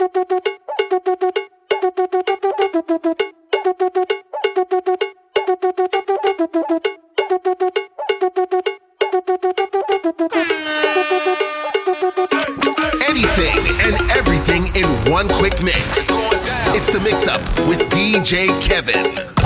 Anything and everything in one quick mix. It's the mix up with DJ Kevin.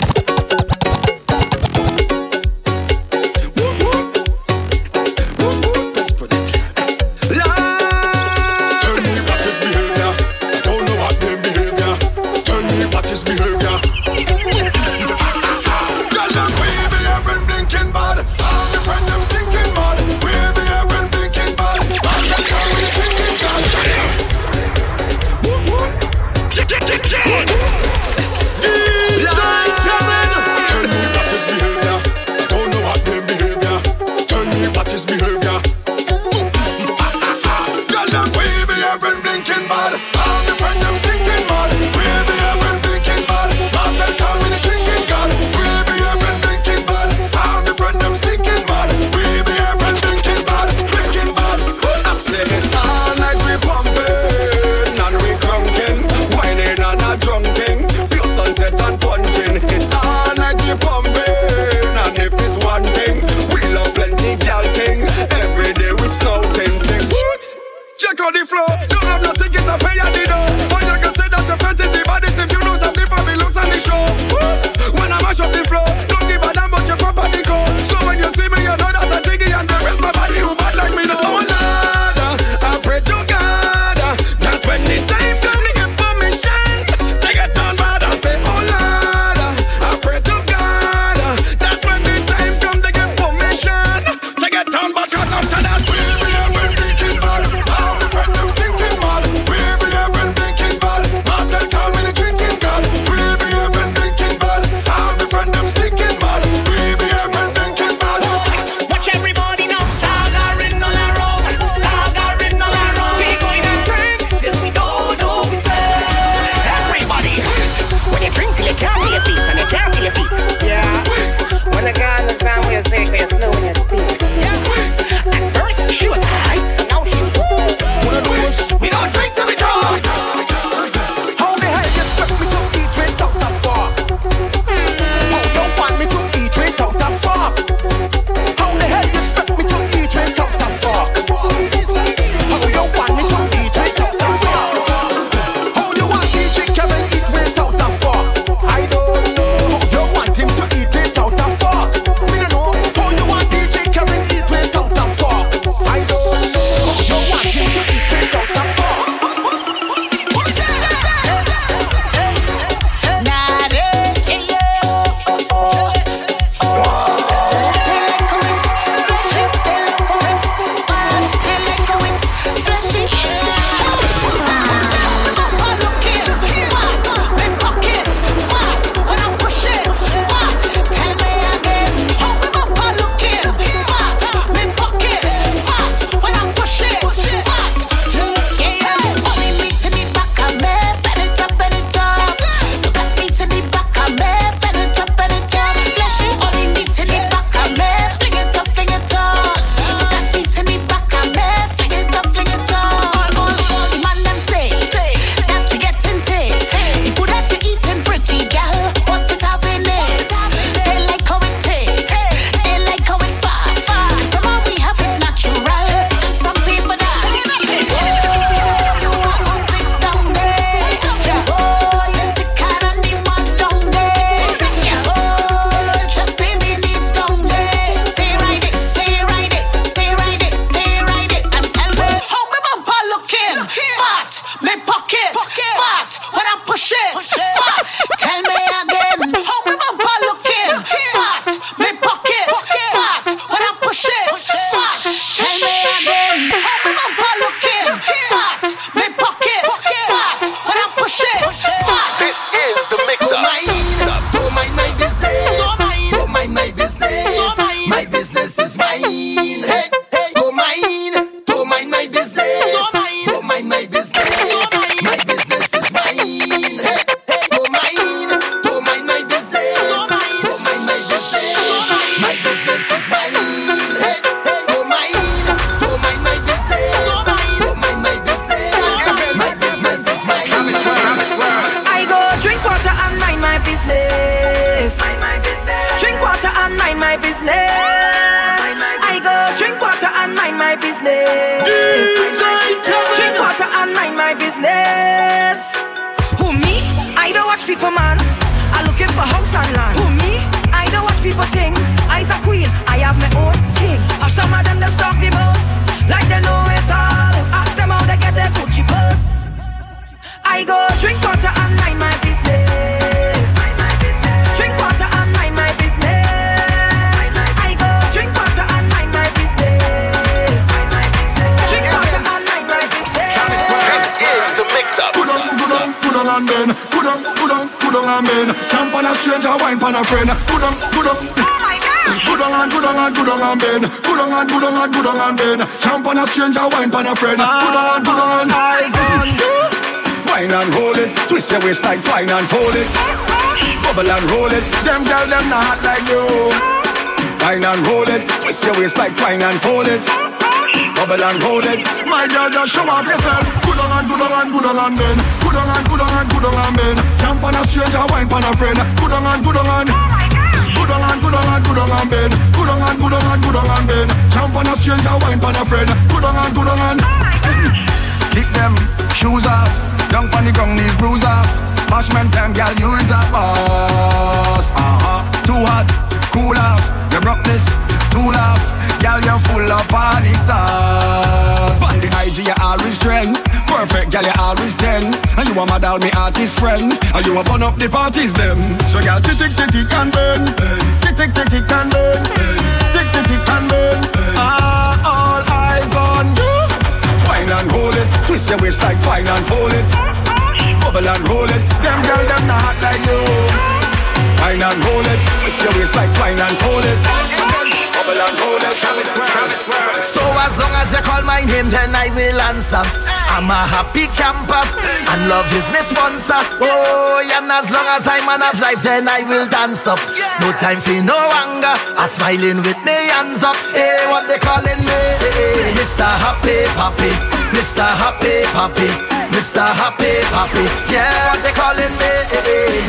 Waist like twine and fold it. Bubble and hold it, my girl just show off yourself. Good on and good on and good on and bend. Good on and good on and good on and bend. Jump on a stranger, wine on a friend. Good on and good on and. Good on and good on and good on and bend. Good on and good on and good on and bend. Jump on a stranger, wine on a friend. Good on and good on and. Kick them shoes off. Down on the ground, knees bruise off. Bashment time, girl, you is a boss. Uh-huh. Too hot, cool off. Broke too laugh. Girl, you're full of party sauce. On the IG, you always trend. Perfect, girl, you always ten. And you a model, me artist friend. And you a burn up the parties, them. So, girl, tick, tick, tick, and burn. Tick, tick, tick, tick, and burn. Tick, tick, tick, and burn. Ah, all eyes on you. Wine and hold it, twist your waist like fine and fold it. Bubble and roll it, them girl them not like you. Wine and hold it, twist your waist like fine and fold it. Bubble and roll it. So as long as you call my name, then I will answer. I'm a happy camper, and love is my sponsor. Oh, and as long as I'm man of life, then I will dance up. No time for no anger. I'm smiling with me hands up. Hey, what they calling me? Eh, eh, hey, Mr. Happy Papi, Mr. Happy Papi, Mr. Happy Papi. Yeah, what they calling me?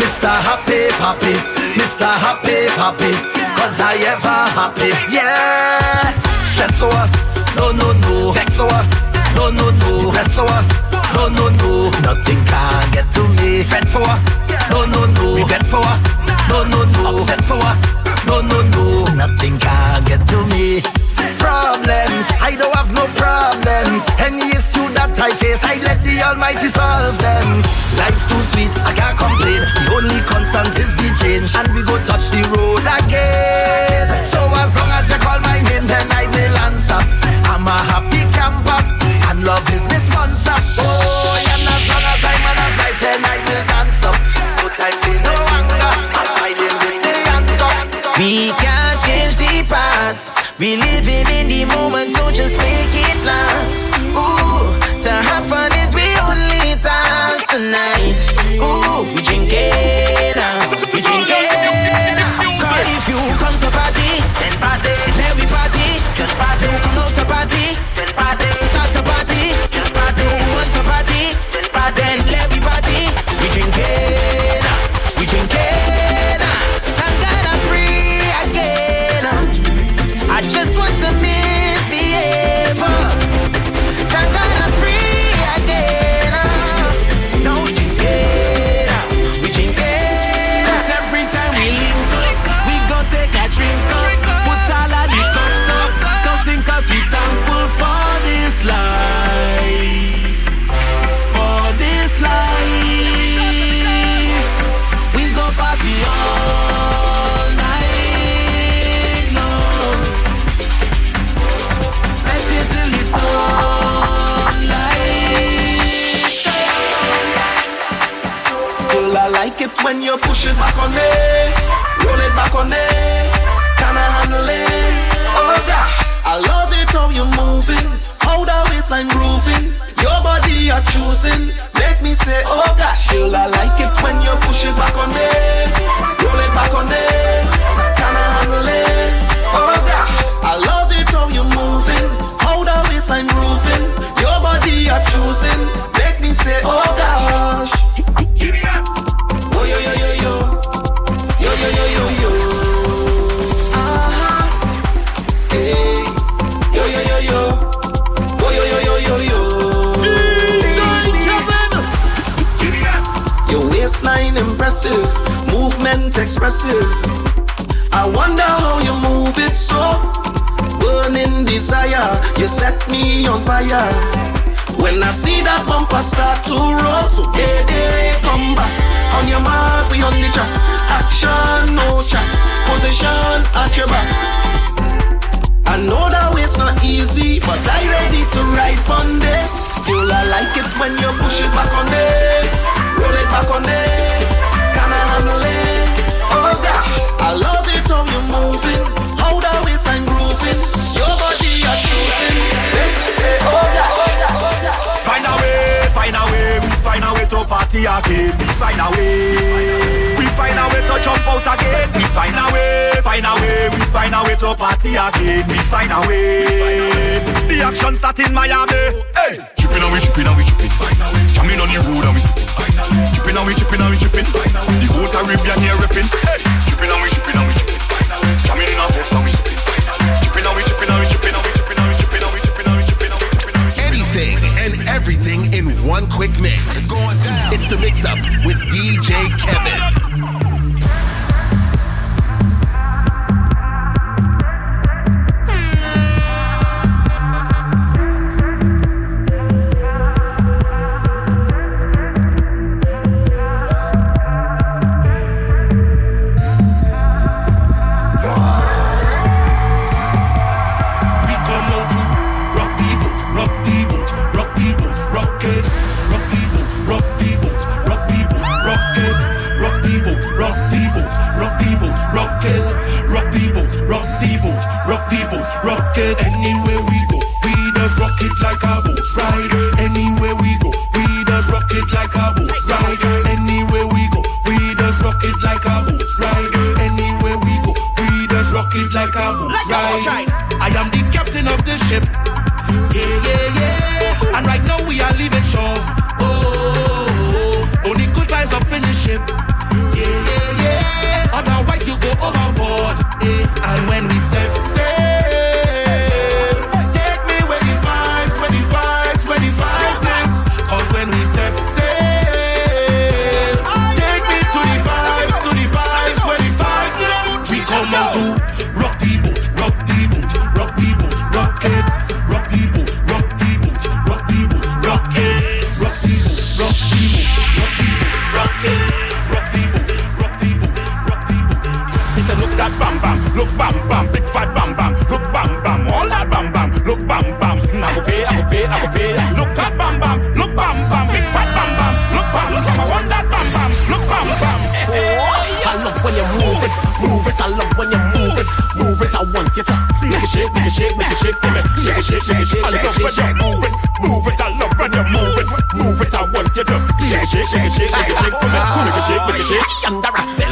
Mr. Happy Papi, Mr. Happy Papi. Cause I ever happy. Yeah, stress for. No, no, no. Vex for. No, no, no. Press for. No, no, no. Nothing can get to me. Fret for. No, no, no. Regret for. No, no, no. Upset for. No, no, no. Nothing can get to me. Problems. I don't have no problems. Any issue that I face, I let the Almighty solve them. Life too sweet, I can't complain. The only constant is the change, and we go touch the road again. So as long as you call my name, then I will answer. I'm a happy camper, and love is the sponsor. Oh, and as long as I'm life, then I will dance up. No time for no anger. I'm smiling with the hands up. We can't change the past. We living in the moment, so just make it last. When you push it back on me, roll it back on me, can I handle it? Oh gosh, I love it how you moving, how the waistline grooving, your body you're choosing, make me say oh gosh. Girl, I like it when you push it back on me, roll it back on me, can I handle it? Oh gosh, I love it how you moving, how the waistline grooving, your body you're choosing, make me say oh gosh. looking impressive, movement expressive. I wonder how you move it so. Burning desire, you set me on fire. When I see that bumper start to roll, so baby, come back. On your mark, we on the track. Action, no track. Position at your back. I know that way's not easy, but I ready to ride on this. You'll like it when you push it back on me roll it back on it. Can I handle it? Oh gosh, I love it how you moving, how the waist and grooving. Your body you're choosing. Make me say oh gosh. Find a way, find a way, we find a way to party again. We find a way, we find a way to jump out again. We find a way, find a way, we find a way to party again. We find a way. The action start in Miami. Hey, chipping and we chipping and we chipping. Jamming on the road and we sipping. And we and we. The whole Caribbean here and we and we in our foot and we and we and we. Anything and everything in one quick mix. It's going down. It's the mix up with DJ Kevin. ship it for me. Shake it, shake it, I love when you move it, move it. I love when you move it, move it. I want you to shake it, shake it, shake it shake it! for me. Make a shake, make a shake. I'm the Rasta.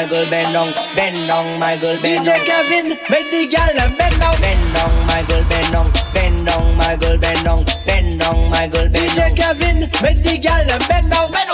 my girl bend down, bend down, my girl bend down. DJ Kevin, make the girl them bend down, bend down, my girl bend down, bend down, my girl bend down, bend down, my girl bend down. DJ Kevin, make the girl them bend down, bend down.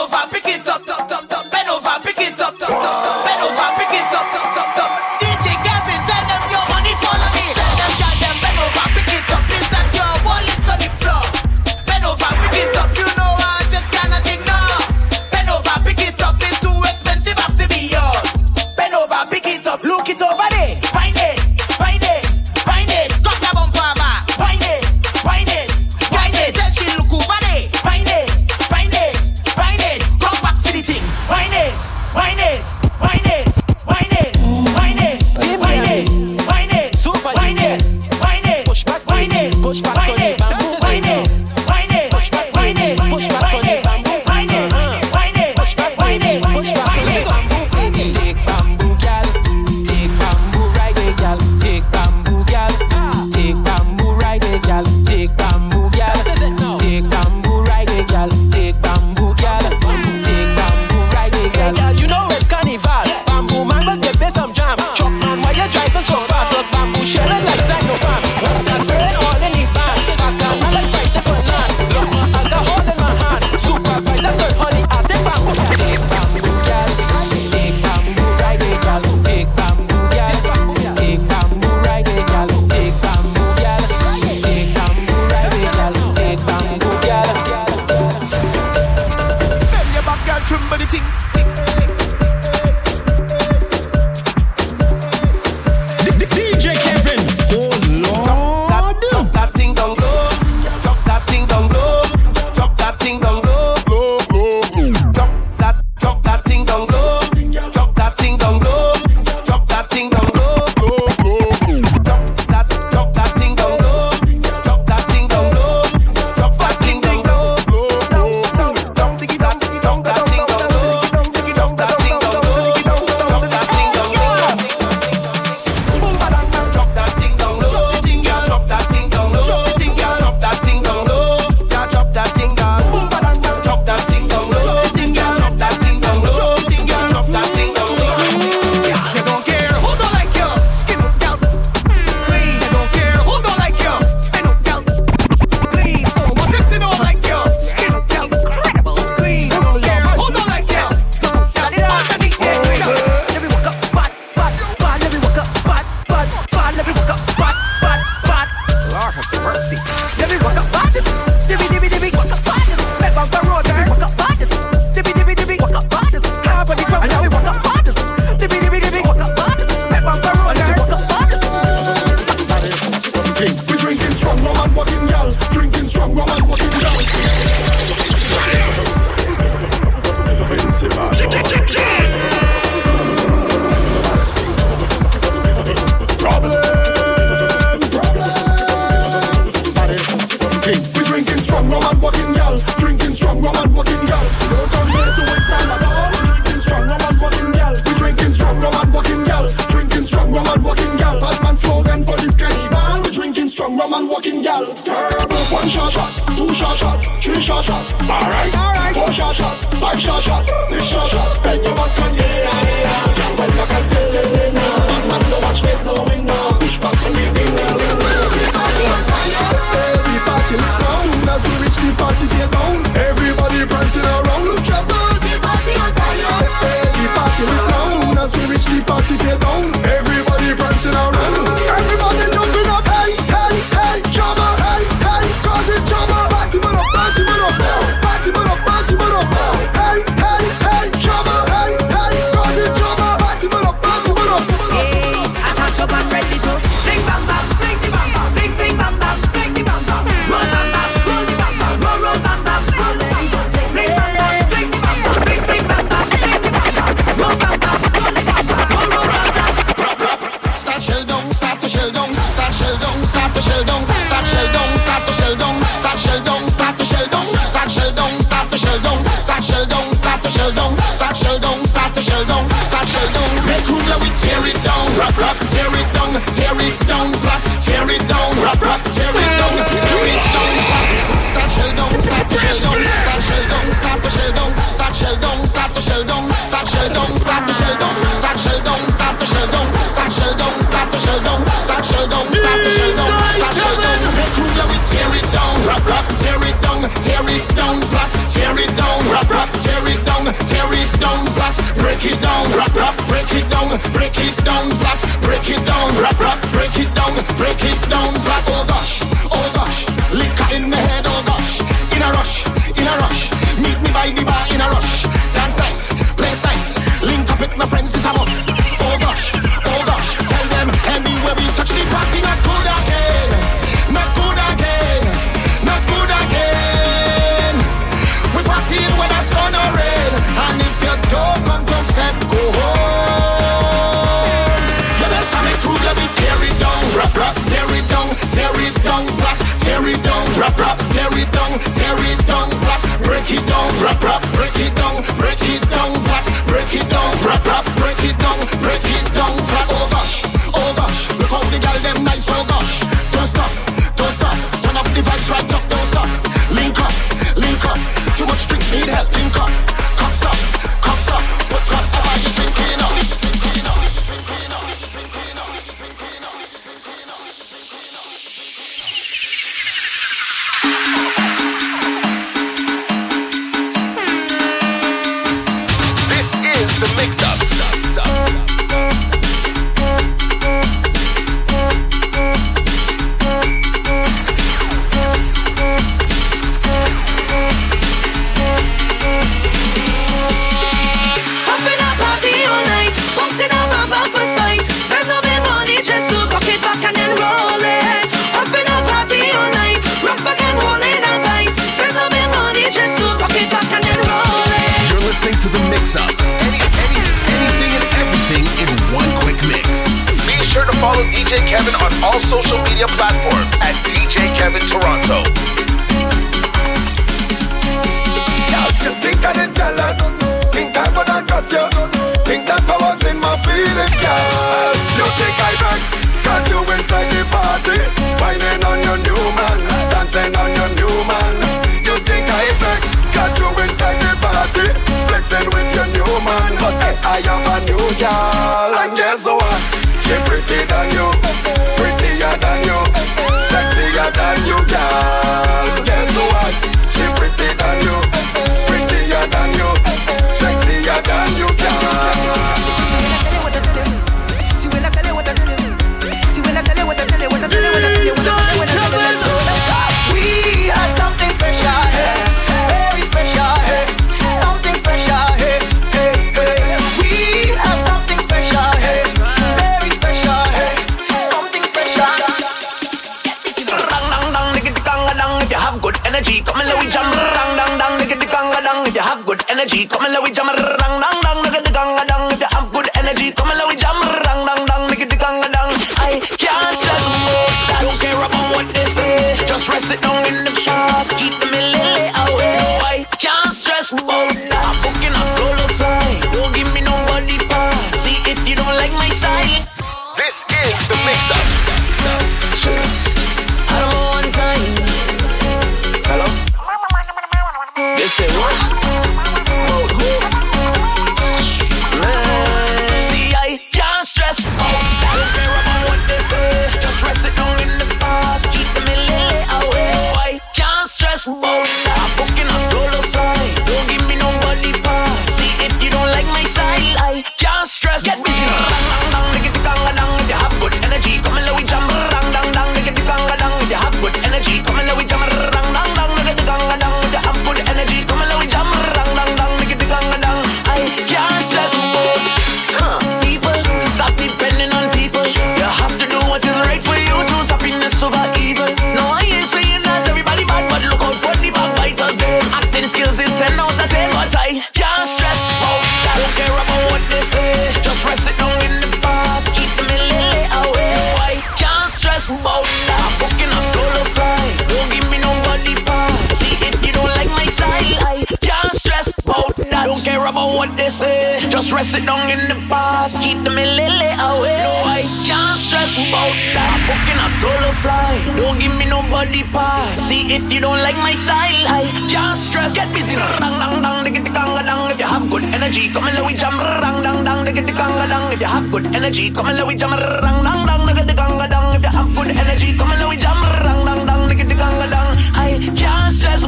they say. Just rest it down in the past, keep them a little away. No, I can't stress about that. Fucking a solo fly, don't give me nobody pass. See if you don't like my style, I can't stress. Get busy, dang dang dang, they get the conga dang. If you have good energy, come and let we jam, dang dang dang, they get the conga dang. If you have good energy, come and let we jam, dang dang dang, they get the conga dang. If you have good energy, come and let we jam, dang dang dang, they get the conga dang. I can't stress.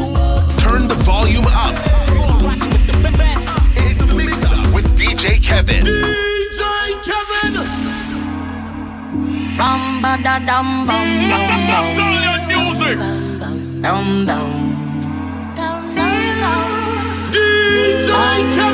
Turn the volume DJ Kevin. DJ Kevin. Bum ba da dum bum mm, bum bum. That's all your music. Dum dum dum. DJ Kevin.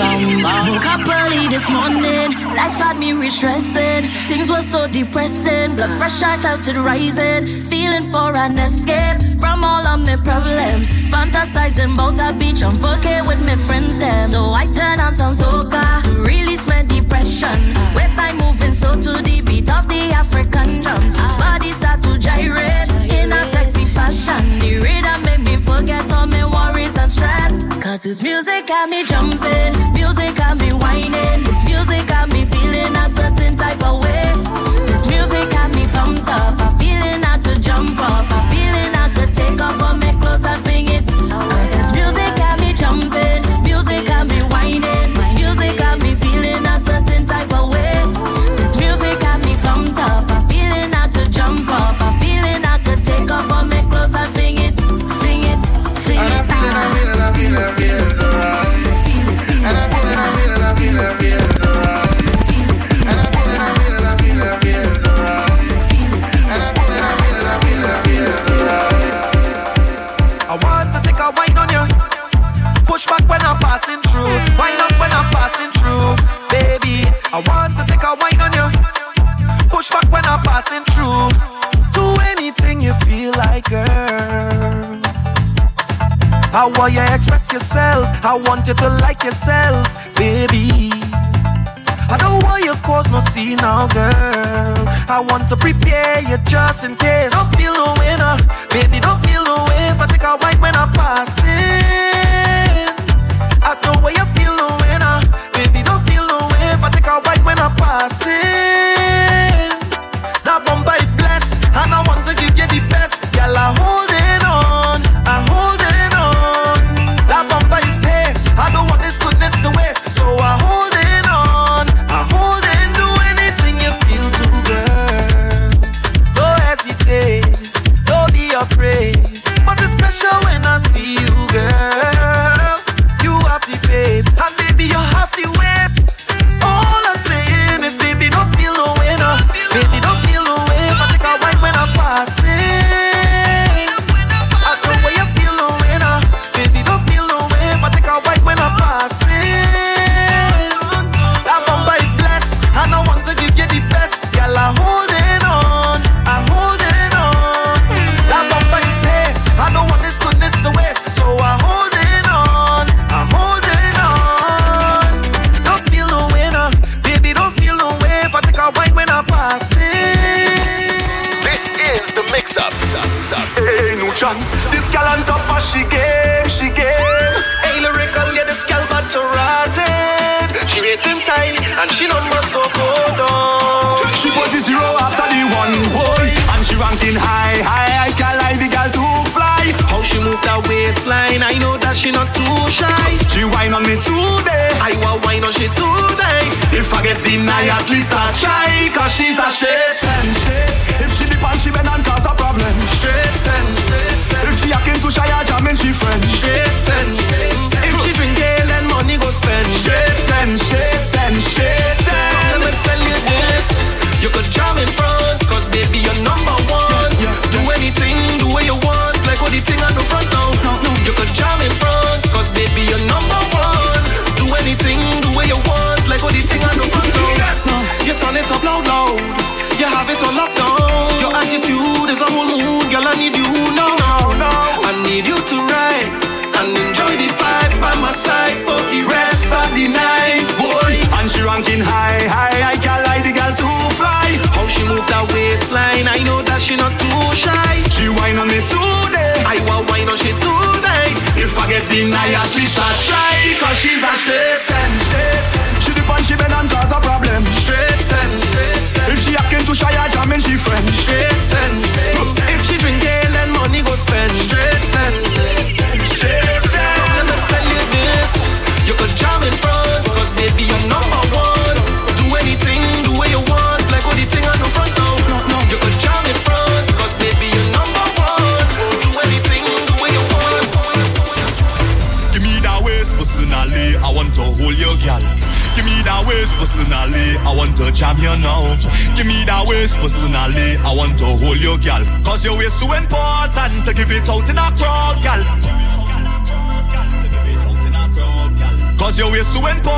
Woke up early this morning, life had me restressing. Things were so depressing, blood pressure felt it rising. Feeling for an escape from all of my problems. Fantasizing about a beach I'm fucking with my friends them. So I turn on some soca to release my depression. Westside moving so to the beat of the African drums. Body start to gyrate in a fashion. The rhythm make me forget all my worries and stress. Cause this music got me jumping, music got me whining. This music got me feeling a certain type of way. This music got me pumped up. I'm feeling I could jump up. I'm feeling I could take off all my clothes and fling it. Cause passing through. Wind up when I'm passing through, baby. I want to take a wine on you. Push back when I'm passing through. Do anything you feel like, girl. How will you express yourself. I want you to like yourself, baby. I don't want you cause no see now, girl. I want to prepare you just in case. Don't feel no winner, baby. Don't feel no way if I take a white when I'm passing.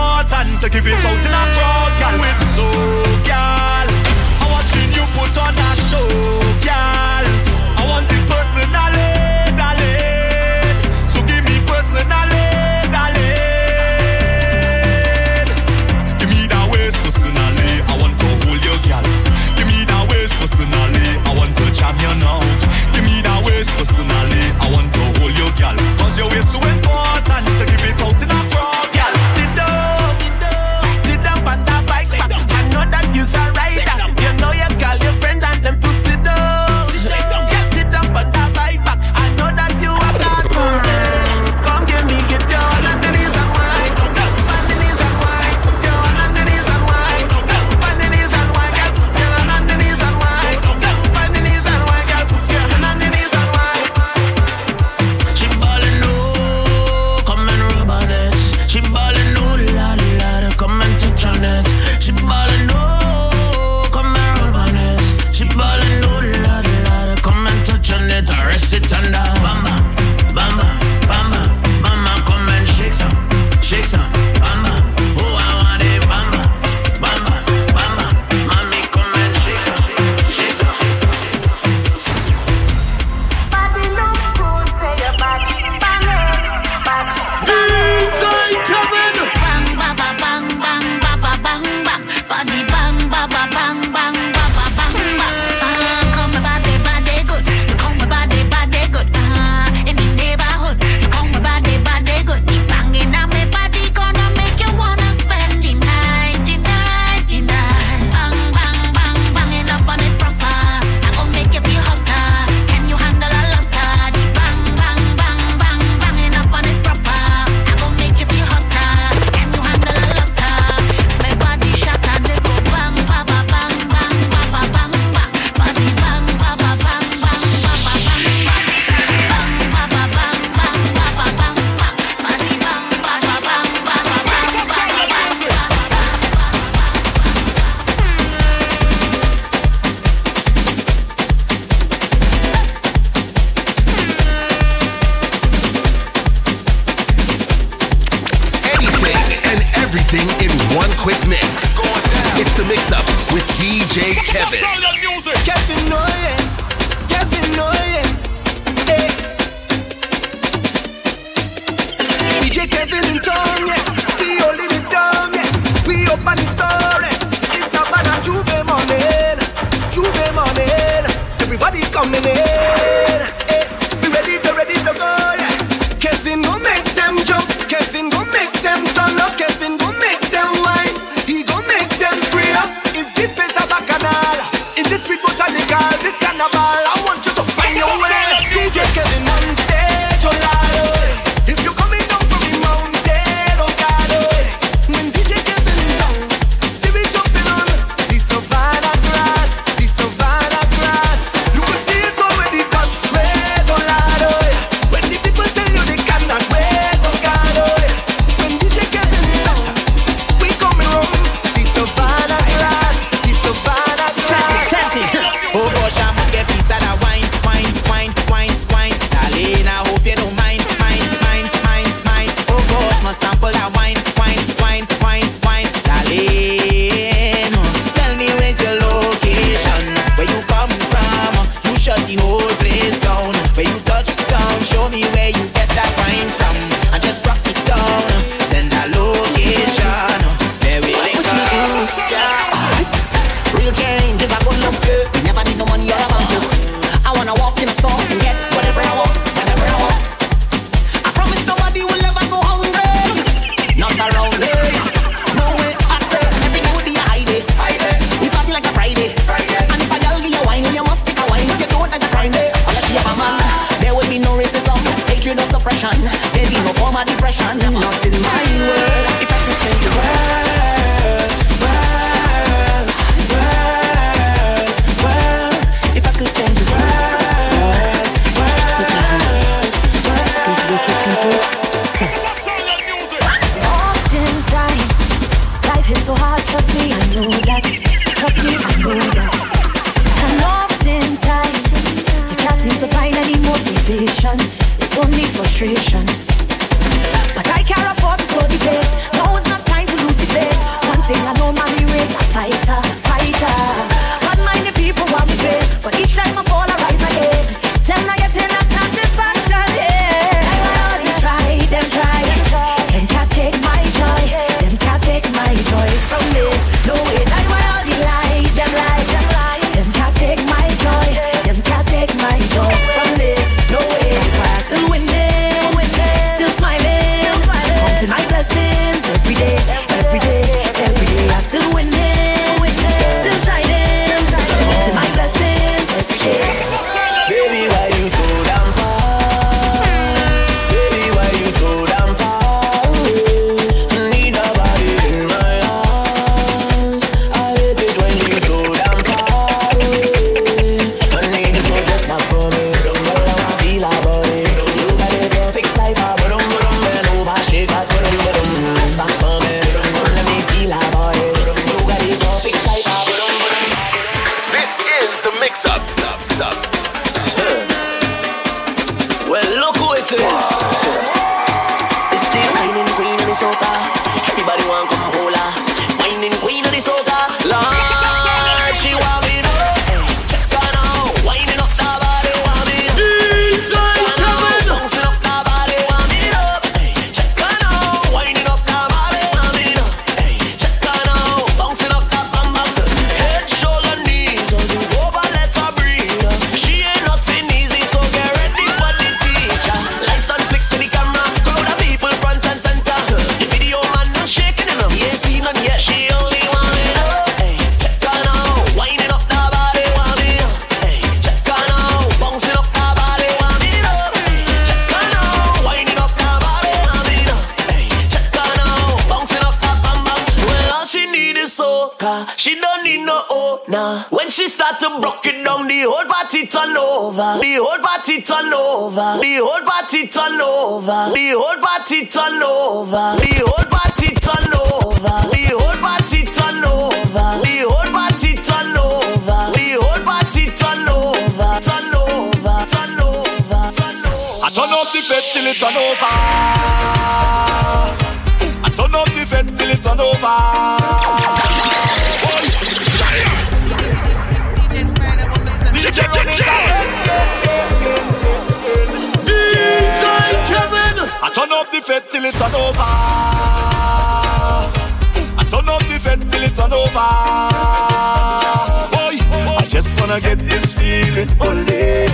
important to give it out in a crowd, girl. With so, girl, I'm watching you put on a show. Look who it is. It's the wining queen of the soca. Everybody want come hola. Wining queen of the soca. Lord, she want over. The whole party turn over. The whole party turn over. The whole party turn over. The whole party turn over. The whole party turn over. The whole party turn over. The whole party turn over. Turn over. Turn over. Turn over. I turn up the fed till it turn over. I turn up the fed till it turn over. till it's an over. I turn up the vent till it's an over. Boy, I just wanna get this feeling all day.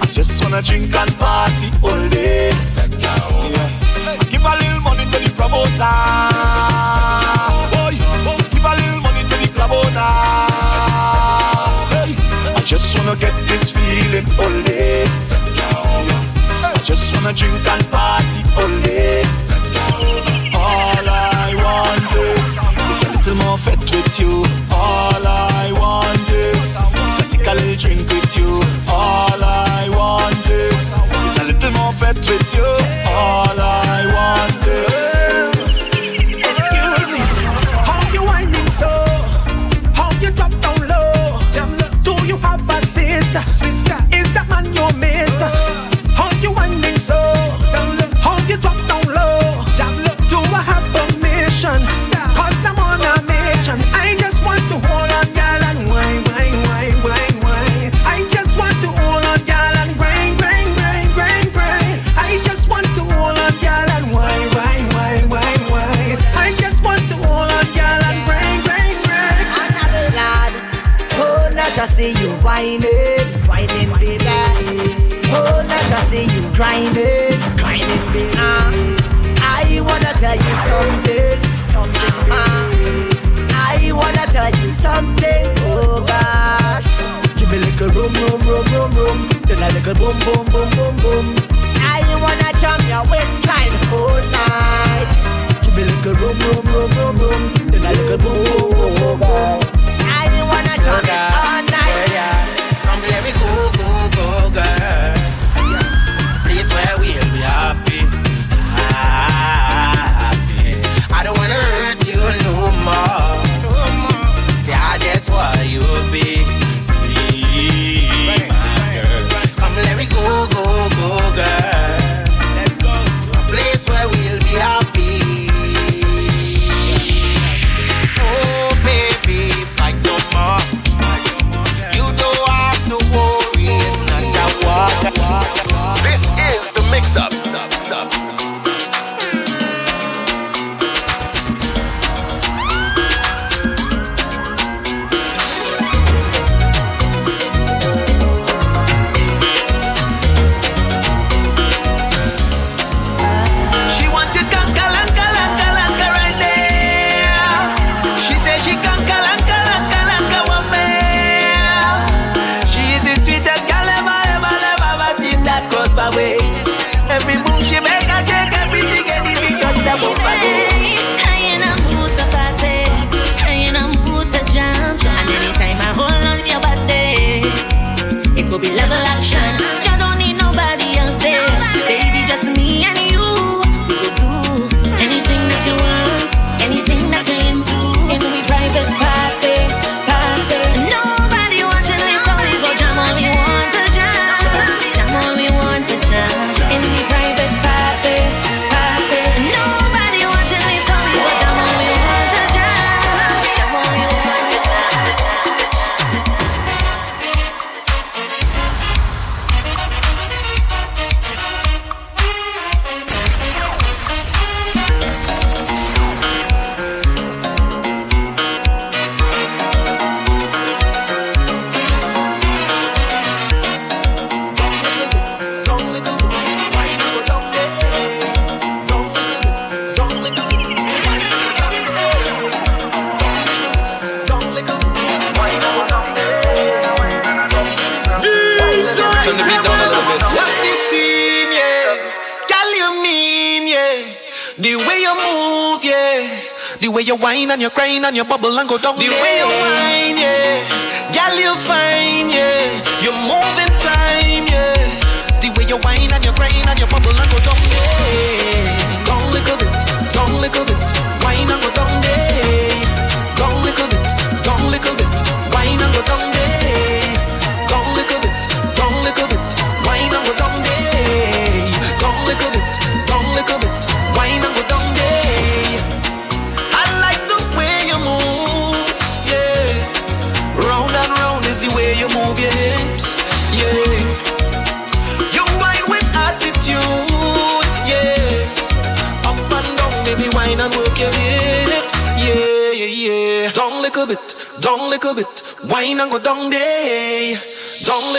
I just wanna drink and party all day. Yeah. Give a little money to the promoter. I just wanna get this feeling only. I just wanna drink and party only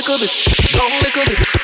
little bit, down little bit,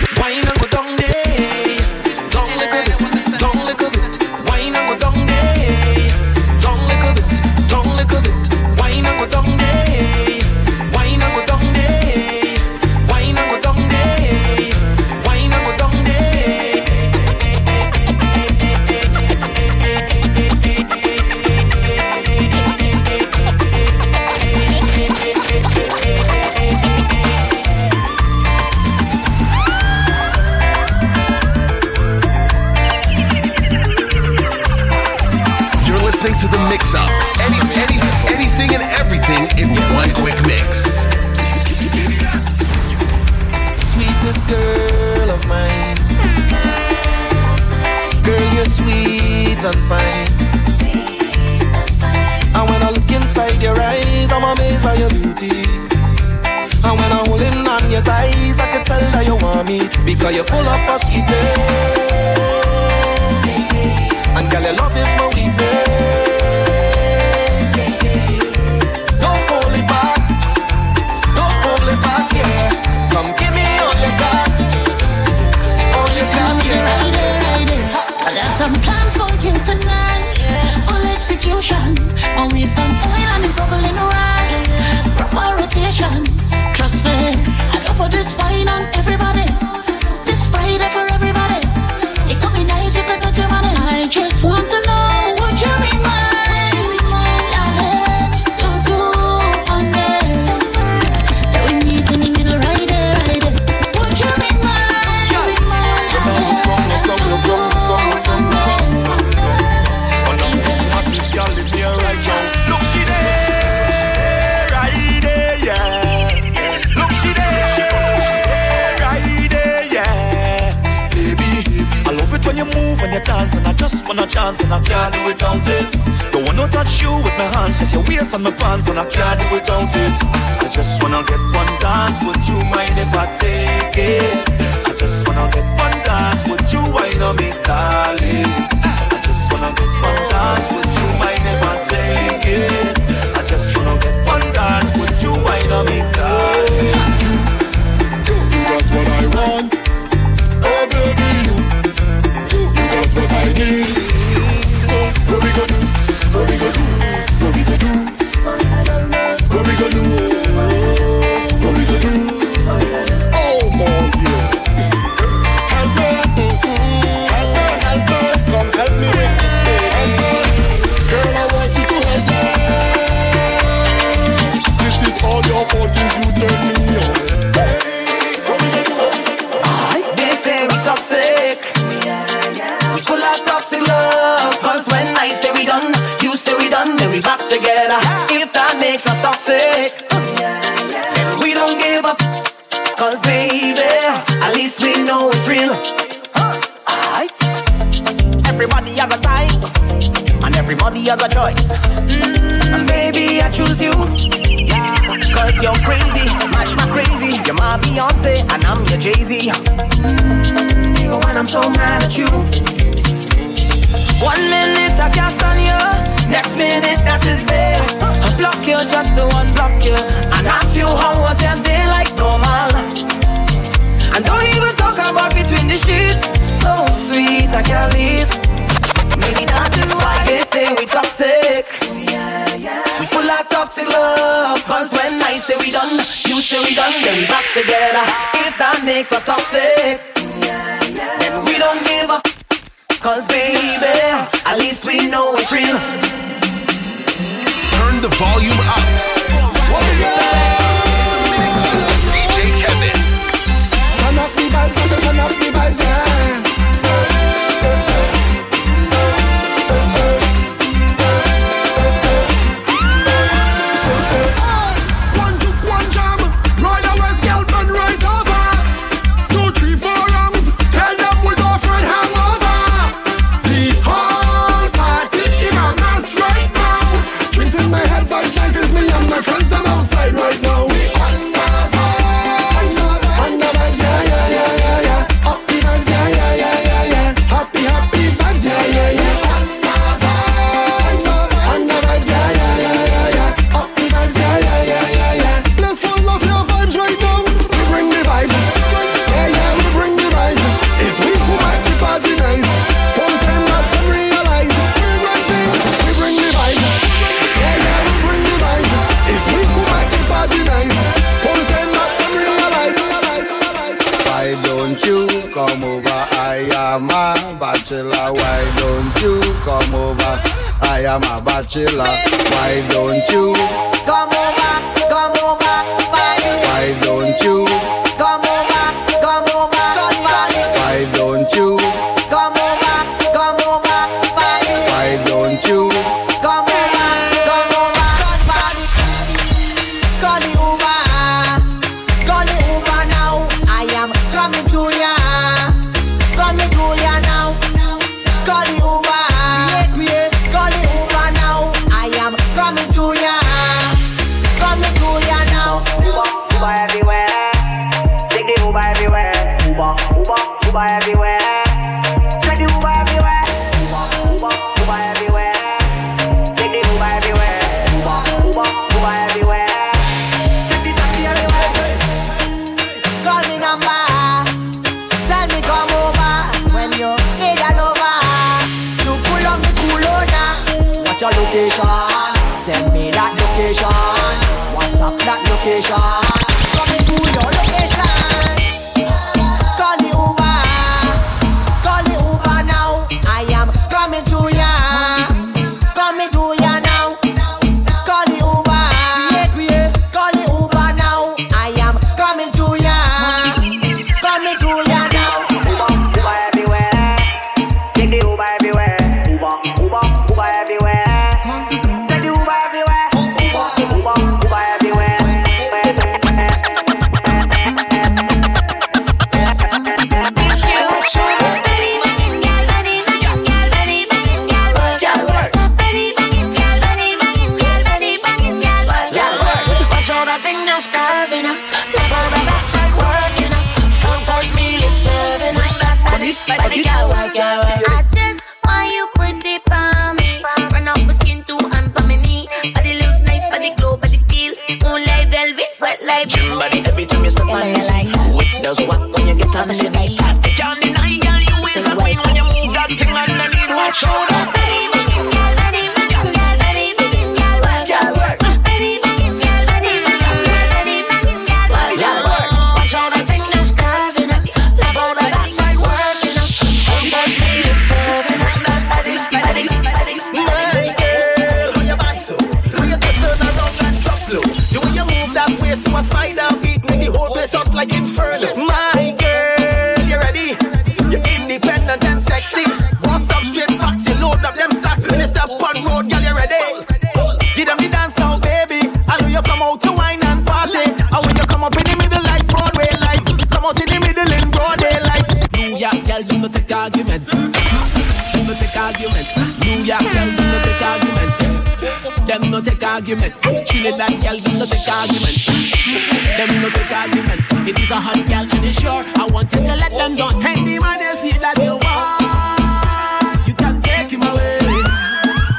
argument. It is a hot girl and it's sure I want him to let them know. Any man they see that you want, you can take him away.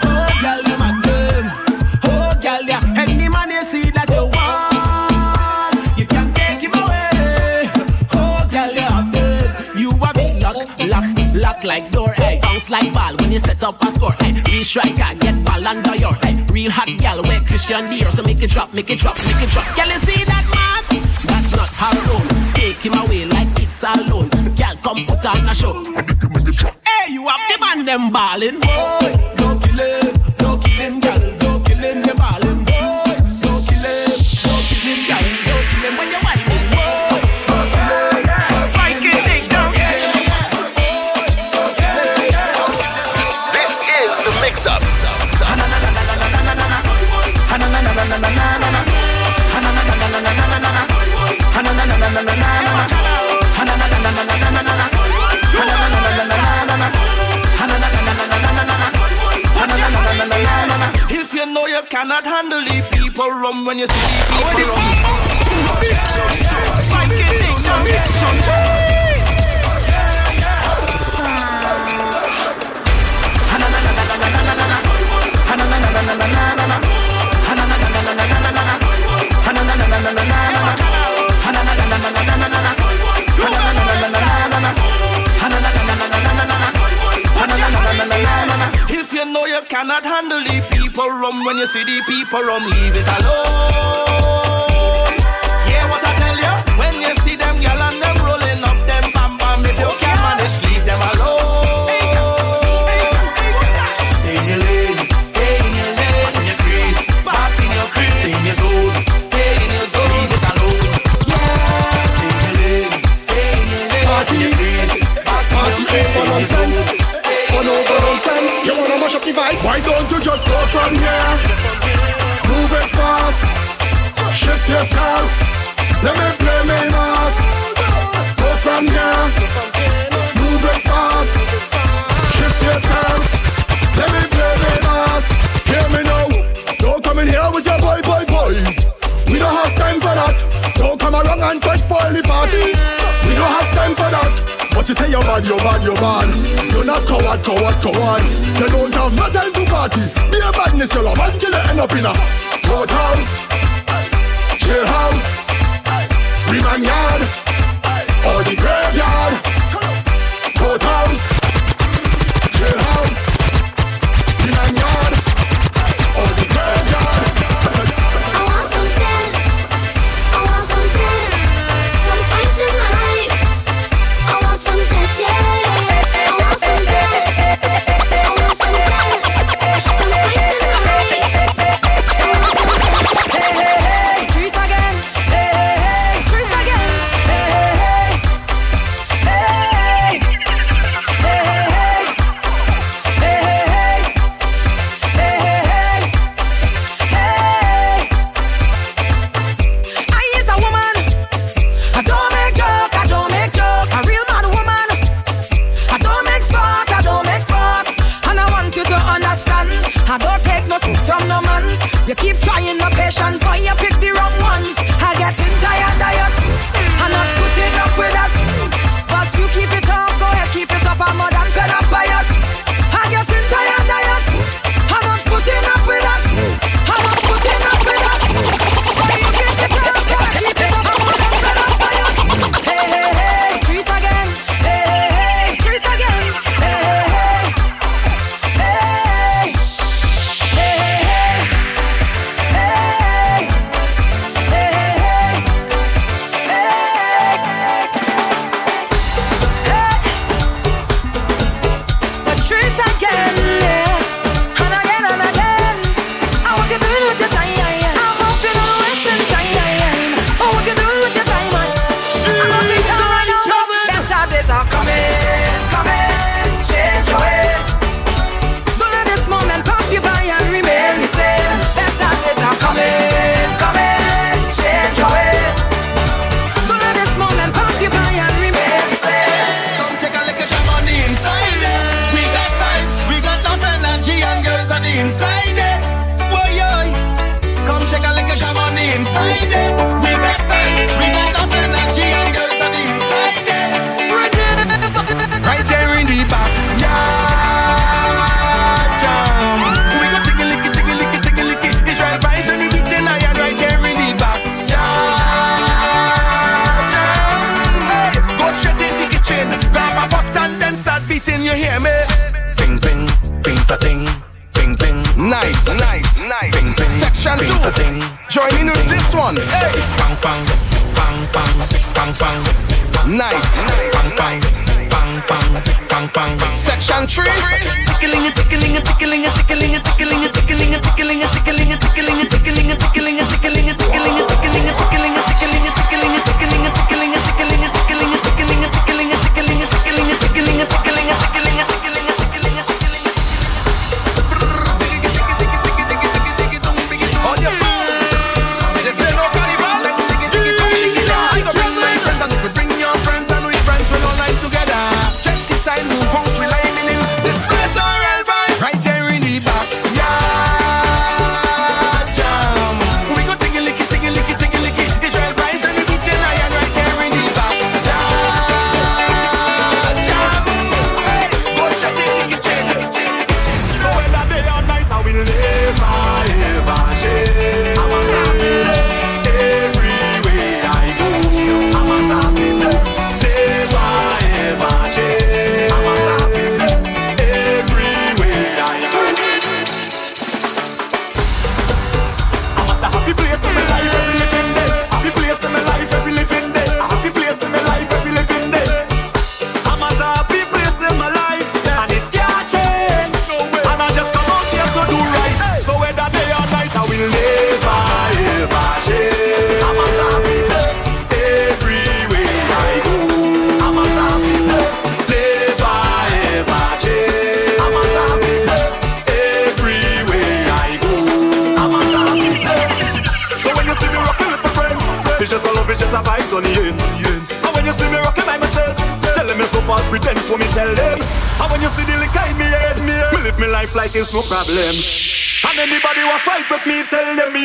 Oh, girl, you're my girl. Oh, girl, yeah. Any man they see that you want, you can take him away. Oh, girl, you're yeah, girl. You have it lock, lock, lock like door. Hey, bounce like ball when you set up a score. Hey, real striker, get ball under your. Hey, real hot girl, wear Christian Dior, so make it drop, make it drop, make it drop. Girl, you see that man? it's her. Take him away like it's alone. Girl, come put on a show. Hey, you have the man them ballin', boy. cannot handle the people run when you see the people rum. If you know you cannot handle it when you see the people rum. Leave it alone. Hear what I tell you? When you see them gyal and them rolling up them bam bam, if you can manage, leave them alone. Stay in your lane, stay in your lane. In your in your. Stay in your zone, stay in your zone. Leave it alone. Yeah. Stay in your lane, stay in your lane. In your in your You wanna mash up the vibe? Why don't you? from here. move it fast. Shift yourself. Let me But you say you're bad, you're bad, you're bad. You're not coward, coward, coward. You don't have no time to party. Be a badness, you love until you end up in a courthouse, jailhouse, remand yard, or the graveyard, courthouse.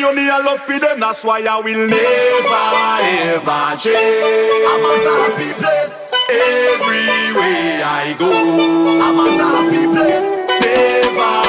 Tell them me only a love for them. That's why I will never ever change. I'm a happy place everywhere I go. I'm a happy place, never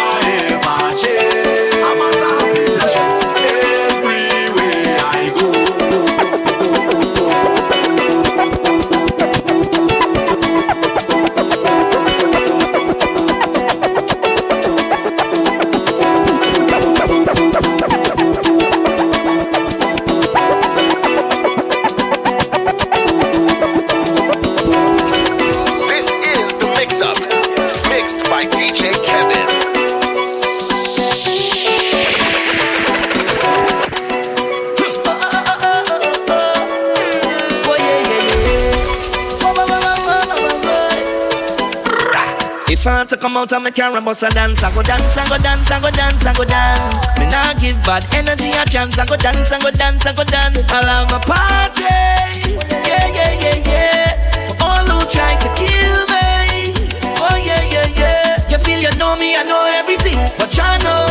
I had to come out of my car and bust a dance, I go dance, I go dance, I go dance, I go dance. Me nah give bad energy a chance. I go dance, I go dance, I go dance. I'll have a party. Yeah, yeah, yeah, yeah. For all who try to kill me. Oh yeah, yeah, yeah. You feel you know me, I know everything. But you know,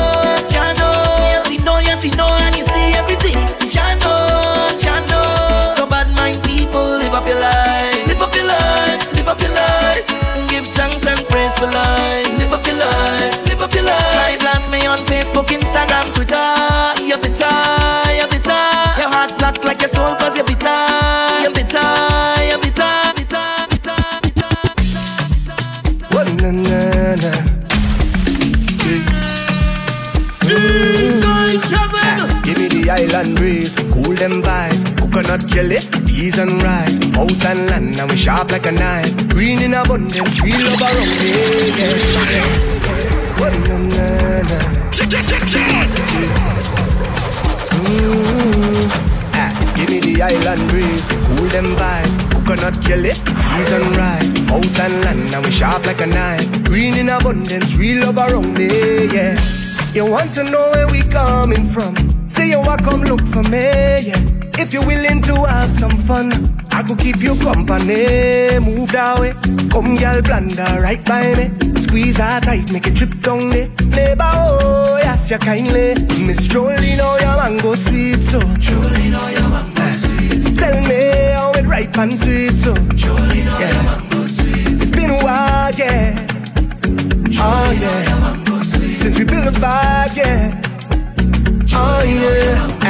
Instagram, Twitter. You're bitter, you're bitter. Your heart black like your soul, cause you're bitter. You're bitter, you're bitter, bitter, bitter, bitter. Oh, na, na, na. Give me the island breeze, cool them vibes, coconut jelly, peas and rice, house and land, and we sharp like a knife. Green in abundance, we love around here. Yeah, yeah. Give me the island breeze, cool them vibes, coconut jelly, peas and rice, house and land, and we sharp like a knife. Green in abundance, real love around here, yeah. You want to know where we coming from? Say you want come look for me, yeah. If you're willing to have some fun, I could keep you company. Move that way, come girl, blunder right by me. Squeeze her tight, make it trip down me. Neighbor, oh, yes, you kindly. Miss Jolie, know oh, your mango sweet, so. Jolie, know oh, your mango sweet. Tell me how it ripe and sweet, so. Jolie, know oh, your mango sweet. It's been a while, yeah. Ah, oh, yeah. Since we built a vibe, yeah. Ah, oh, yeah.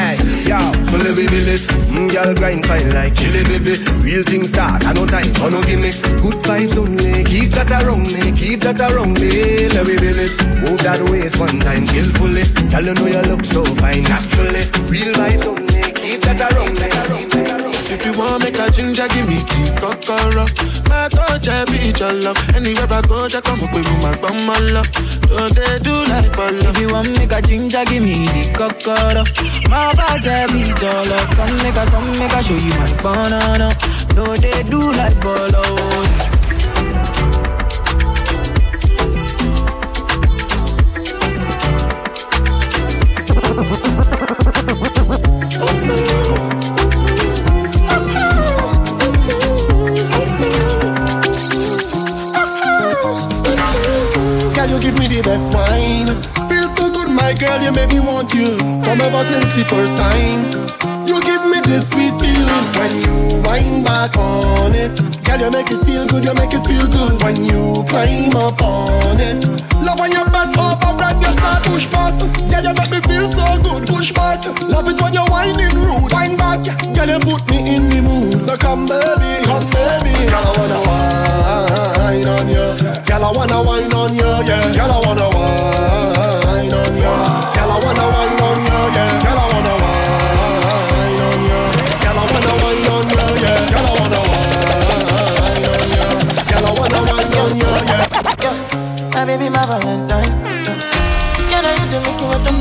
Yo, so let me build it. Mm, girl, grind fine like chili, baby. Real things start, I no time for no gimmicks. Good vibes only, keep that around me, keep that around me. Let me build it. Move that waist one time skillfully. Girl, you know you look so fine naturally. Real vibes only, keep that around me. If you want make a ginger, give me tea, kokoro. My touch, I be your love. Anywhere I go, just come up with my bum, my love. Don't they do like bolo? If you want make a ginger, give me the cocoa. My bad be your love. Come make a, come make a show you my banana. No, they do like bolo. Best wine. Feel so good, my girl, you make me want you. From ever since the first time. You give me this sweet feeling when you wind back on it. Girl, you make it feel good, you make it feel good when you climb up on it. Love when you bend over you start push back. Girl, you make me feel so good, push back. Love it when you're wining rude, wind back. Girl, you put me in the mood. So come, baby, come, baby. Girl, I wanna wine on you. Girl, I wanna wine on you, yeah. Girl, I wanna wine on you. Girl, I wanna wine on you, yeah. Girl, I wanna wine on you. Girl, I wanna wine on you, yeah. Girl, I wanna wine on you. Girl, I wanna wine on you, yeah. Baby, my Valentine.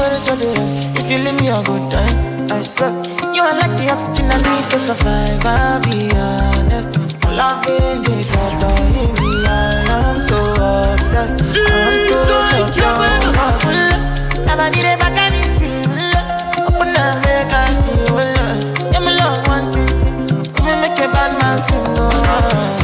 You what I'm gonna tell you? If you leave me a good time, I swear. You are like the oxygen I need to survive. I'll be honest. Loving the thought of me, I am so obsessed. I'm to touch your heart. Never need a back and it's real. Open up, make us feel. Yeah, me love one thing. Make a bad man sing.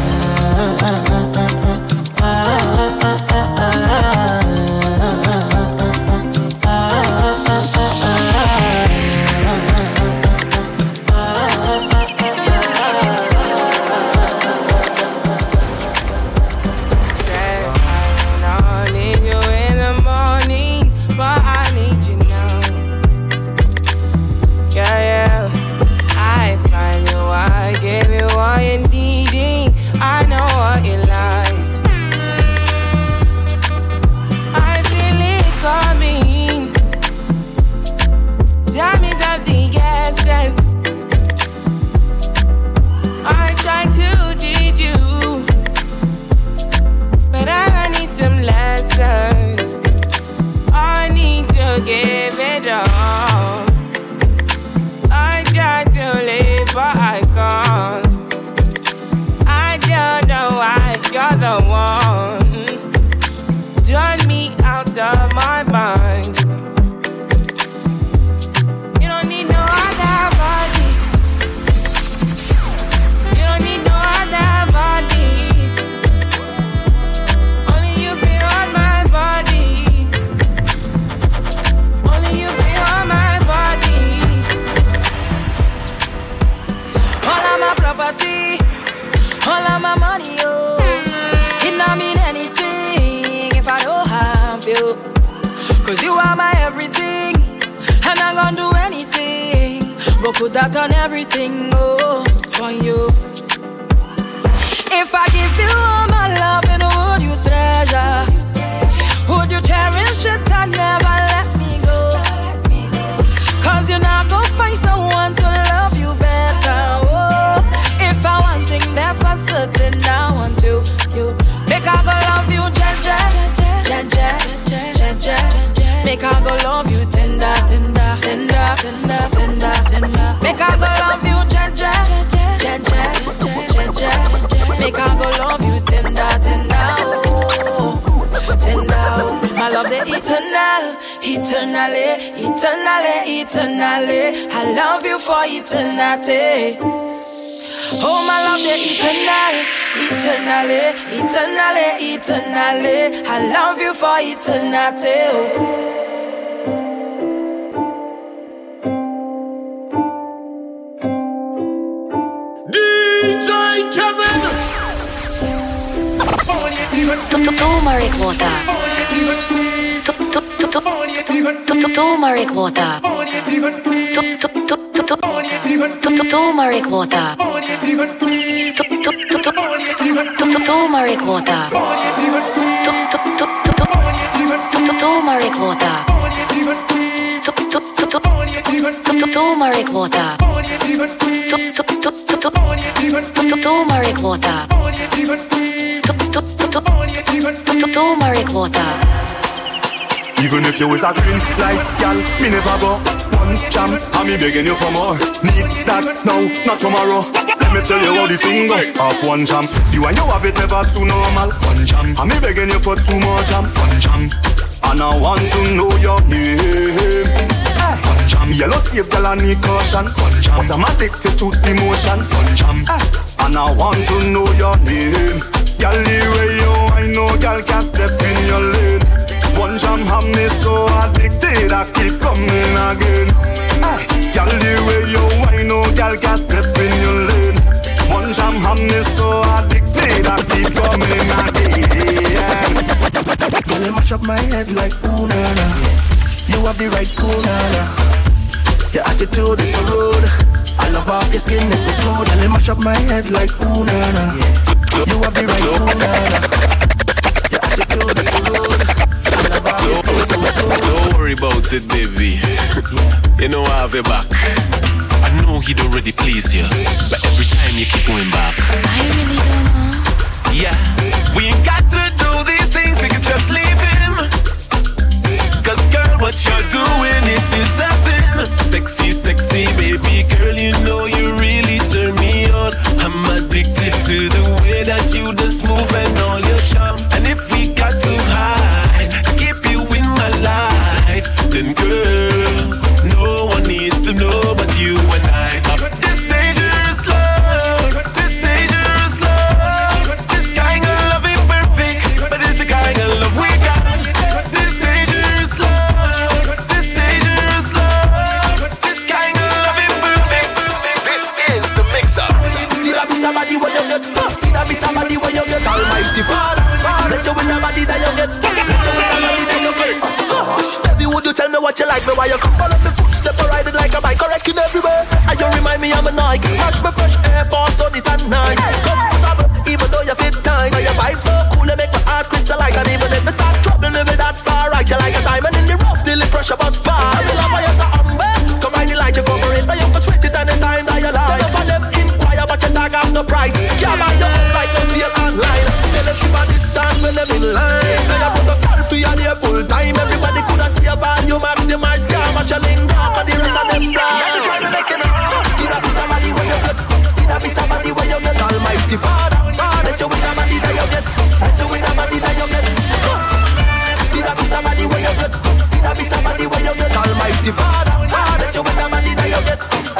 Even if you was a green light gal, me never go one jam. And me begging you for more. Need that now, not tomorrow. Let me tell you how the thing go. Off one jam, you and you have it never too normal. One jam, and me begging you for two more jam. One jam, and I want to know your name. One jam, yellow tape girl I need caution. One jam, but I'm addicted to the emotion. One jam, and I want to know your name. Girl, the way you I know, girl can step in your lane. One jam have me so addicted, I keep coming again. Girl, the way you wine, oh, girl can step in your lane. One jam have me so addicted, I keep coming again. Girl, you mash up my head like ooh na na. You have the right cool na na. Your attitude is so rude. I love off your skin, it's so smooth. Girl, you mash up my head like ooh na na. You have the right cool na na. Your attitude is so rude. I love off your skin, it's so smooth. Don't worry about it, baby. you know I have your back. I know he'd already please you, but every time you keep going back. I really don't know. Yeah, we ain't got to do these things, we can just leave him. Cause girl, what you're doing, it is a sin. Sexy, sexy, baby girl, you know you really turn me on. I'm addicted to the way that you just move and all your charm. And if we got to hide then girl, no one needs to know but you and I. But this dangerous love, this dangerous love, this kind of love ain't perfect, but it's the kind of love we got. This dangerous love, this dangerous love, this kind of love ain't perfect. This is the mix up. See that be somebody where you get See that be somebody where you get Almighty Father Bless you with the body that you get Bless you with the body tell me what you like me Why you come follow me footstep or ride it like a bike Correcting everywhere. And you remind me I'm a Nike. Match me fresh Air Force on it at night. Comfortable, even though you fit tight. Now your vibe so cool, you make my heart crystalline And even if I start troubling me, that's alright You like a diamond in the rough, till the pressure but spark Me love Can't your lingo for the rest of them blind See that be somebody where you get. See that be somebody where you get. Almighty Father Bless you with the body that you get. Bless you with the body that you get. See that be somebody where you get. See that be somebody where you get. Almighty Father Bless you with the body that you get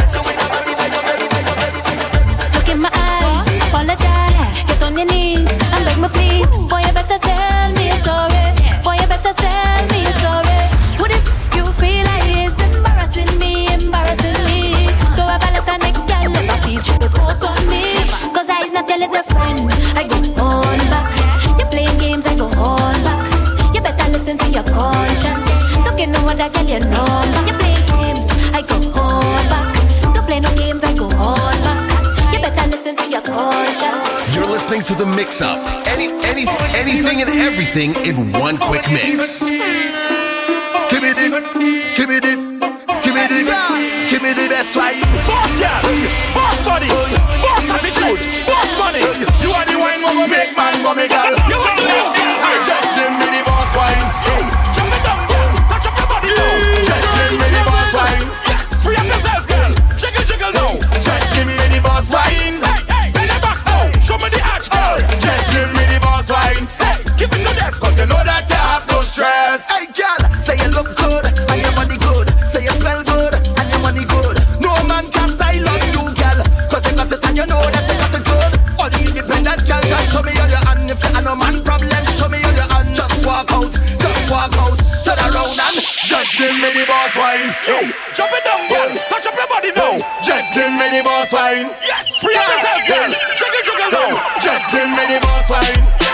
other girl you number. You playing games, I go on back. Don't play no games, I go on back. You better listen to your conscience. You're listening to the mix up. Any, any, anything and everything in one quick mix. Give me the, give me the, give me the, give me the best wine. Boss girl, boss body, boss attitude, boss money. You are the wine go make man go make girl. Boss wine. Yes, free up yourself, girl. Jiggle, jiggle now. Just give me the boss wine.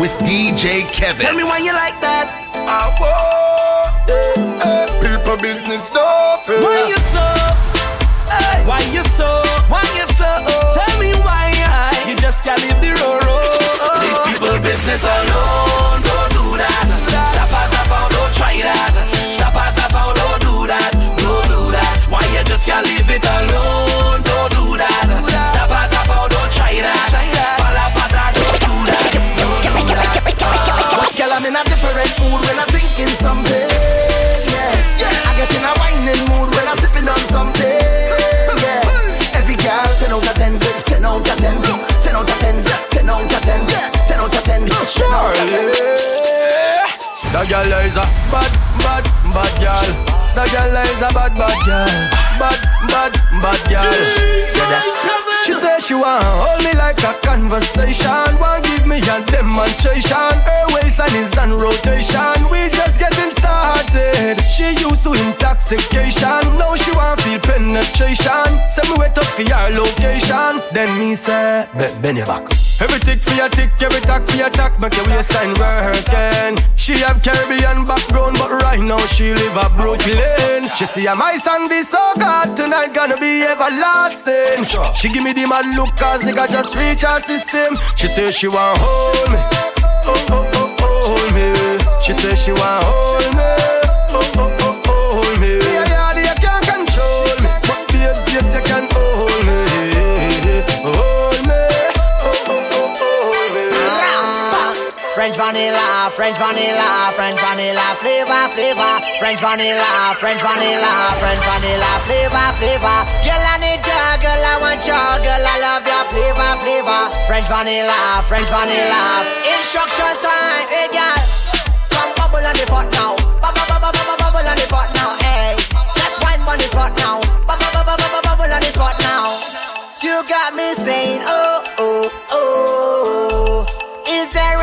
With DJ Kevin. Tell me why you like that. Eh, eh, people business dope. Eh. Why you so? Hey. Why you so? Why you so? Tell me why you just can't leave the road. Leave people business alone. Don't do that. Sapas I found, don't try that. Sapas I found, don't do that. Don't do that. Why you just can't leave it alone? Out of 10, 10 out of 10. That girl is a bad, bad, bad girl. That girl is a bad, bad girl. Bad, bad, bad girl. Say that. She say she want hold me like a conversation. Want give me a demonstration. Her waistline is on rotation. We just getting started. She used to intoxication. Now she want feel penetration. Say me wait up for your location. Then me say, "Be- bend your back. Every tick for your tick, every tack for your tack, make your waistline working. She have Caribbean background, but right now she live a Brooklyn. She see a my song be so good tonight, gonna be everlasting. She give me the mad look, cause nigga just reach her system. She say she want hold me, oh oh oh oh hold me. She say she want hold me, vanilla, French vanilla, French vanilla flavor, flavor. French vanilla, French vanilla, French vanilla flavor, flavor. Girl, I need your girl, I want your girl, I love your flavor, flavor. French vanilla, French vanilla. Instruction time, hey girl. Come bubble on the pot now. Bubble, on the pot now, hey. Just wine on the spot now. Bubble, on the spot now. You got me saying, oh, oh, oh. Is there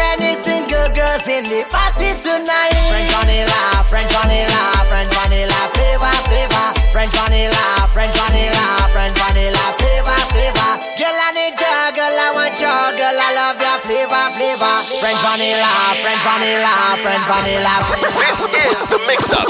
any girls in the party tonight? French vanilla, French vanilla, French vanilla flavor, flavor. French vanilla, French vanilla, French vanilla flavor, flavor. Girl, I need your girl, I want your girl, I love your flavor, flavor. French vanilla, French vanilla, French vanilla. This is the mix up.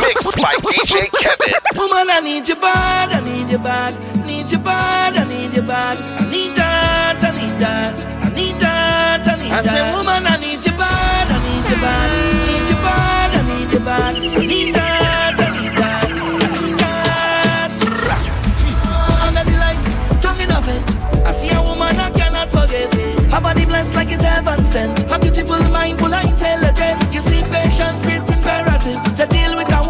Mixed by DJ Kevin. Woman, I need you bad, I need you bad, need you bad, I need you bad, I need that, I need that, I need that, I need that. I say, woman, I a beautiful mind full of intelligence. You see, patience it's imperative to deal with a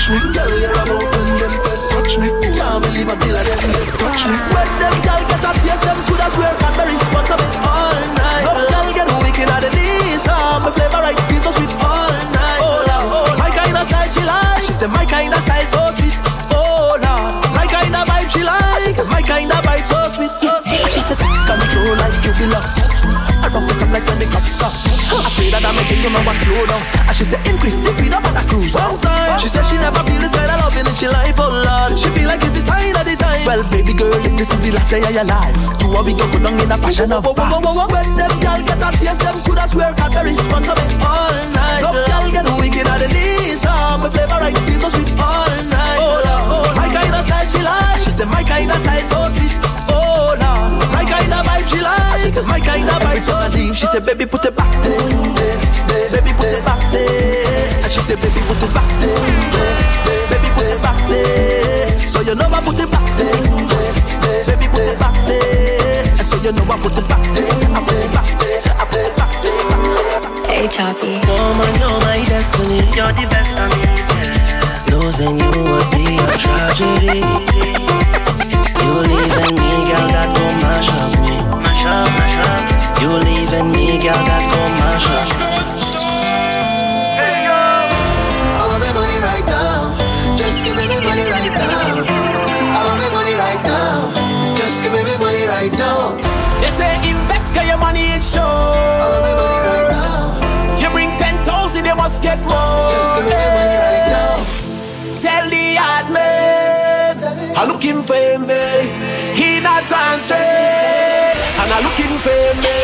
place your life, you are we go down in a passion of. When them girl get a taste, them coulda swear Cadbury sponsor me all night. Love girl get wicked at the knees, ah, my flavor right feels so sweet all night. Oh Lord, my kind of style she like. She said my kind of style so sweet. Oh Lord, my kind of vibe she like. She said my kind of vibe so sweet. She said baby you know I put it back there, I put it back there, I put it back there, back there. Hey, Choppy. Woman, you're my destiny. You're the best of me. Losing you would be a tragedy. You leaving me, girl, that go mash up me. Mash up, mash up. You leaving me, girl, that go mash up. Get more. Just give me my right now. Tell the hard man, I'm looking for him, eh. He not answering, and I'm looking for me.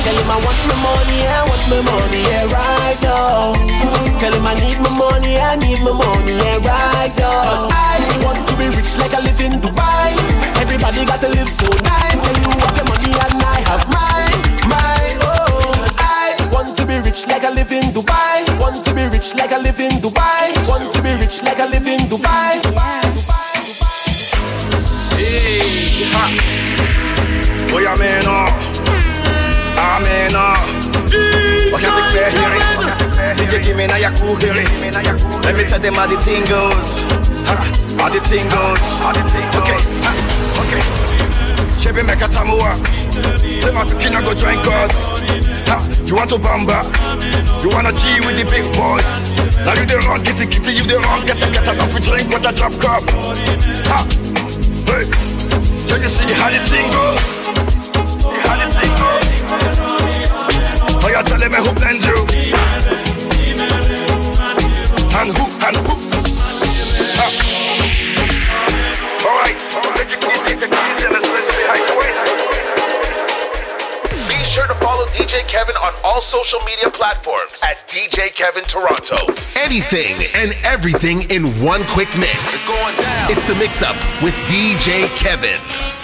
Tell him I want my money, I want my money, yeah, right now. Tell him I need my money, I need my money, yeah, right now. Cause I want to be rich like I live in Dubai. Everybody got to live so nice, and you have the money and I have be rich like I live in Dubai. Want to be rich like I live in Dubai. Want to be rich like I live in Dubai. Hey, ha. Boy, I'm in awe. I'm in awe. What here? Did you give me now your cool? Let me tell them how the thing goes. Ha, How the thing goes. Okay, okay. Chevy make a tamua. Say my kina go join God. Ha, You want to bamba? You wanna G with the big boys? Now you the wrong, get the kitty, you the wrong, get the get enough to drink with a drop cup. Ha, hey, so you see how the thing goes? How the thing goes? Oh, you telling me who blend you? And who, and who? Ha. All right, take it take it easy, DJ Kevin on all social media platforms at DJ Kevin Toronto. Anything and everything in one quick mix. It's going down. It's the mix up with DJ Kevin.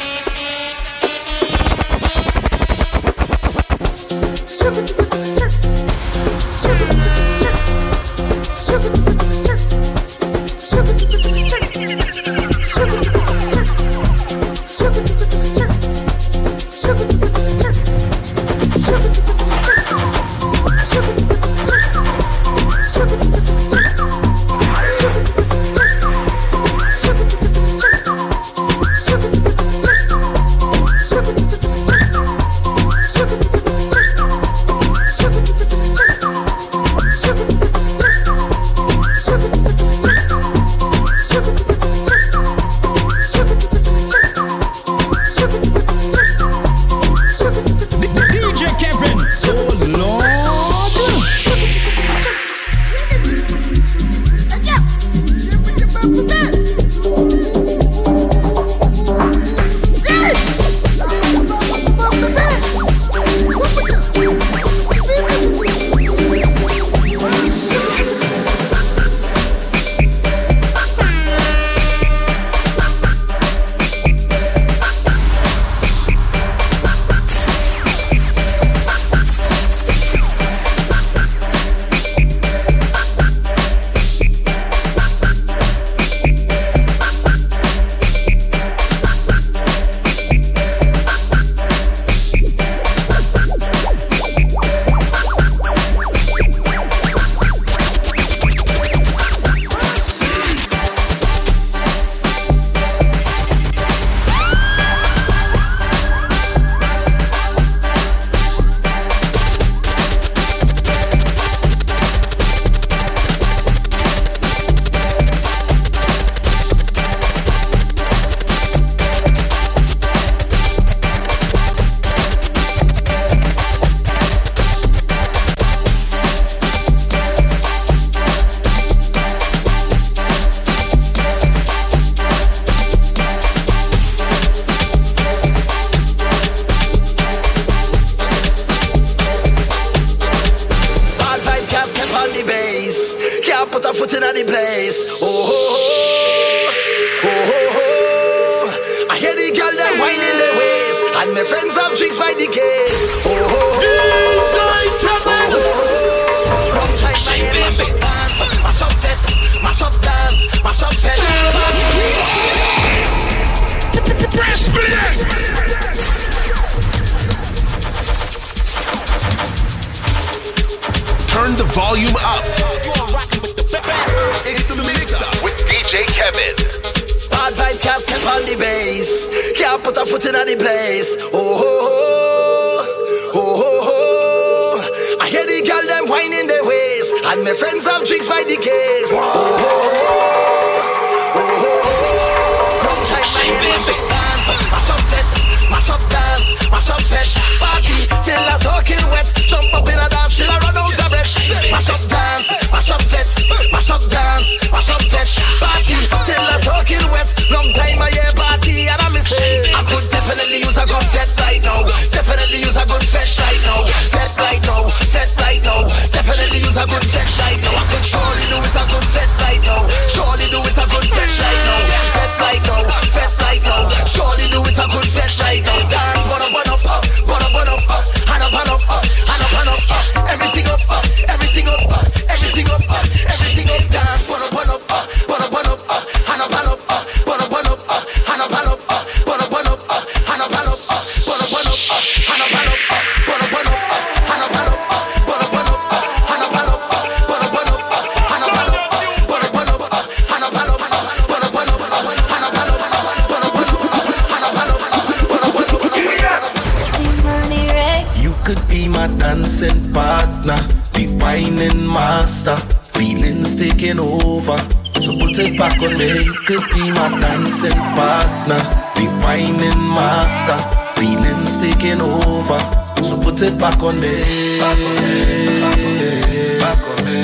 So put it back on me. Back on me. Back on me.